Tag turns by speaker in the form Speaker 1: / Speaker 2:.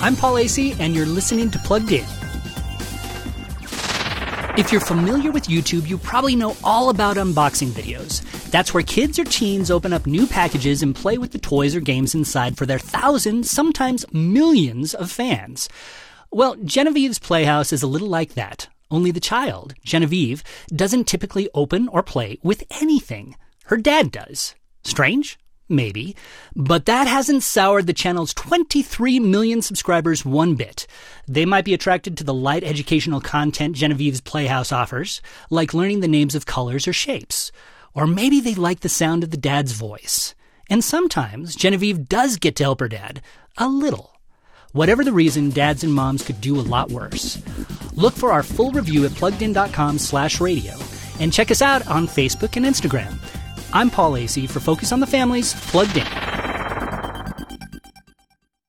Speaker 1: I'm Paul Asay, and you're listening to Plugged In. If you're familiar with YouTube, you probably know all about unboxing videos. That's where kids or teens open up new packages and play with the toys or games inside for their thousands, sometimes millions of fans. Well, Genevieve's Playhouse is a little like that. Only the child, Genevieve, doesn't typically open or play with anything. Her dad does. Strange? Maybe. But that hasn't soured the channel's 23 million subscribers one bit. They might be attracted to the light educational content Genevieve's Playhouse offers, like learning the names of colors or shapes. Or maybe they like the sound of the dad's voice. And sometimes Genevieve does get to help her dad. A little. Whatever the reason, dads and moms could do a lot worse. Look for our full review at pluggedin.com slash radio and check us out on Facebook and Instagram. I'm Paul Asay for Focus on the Family's, Plugged In.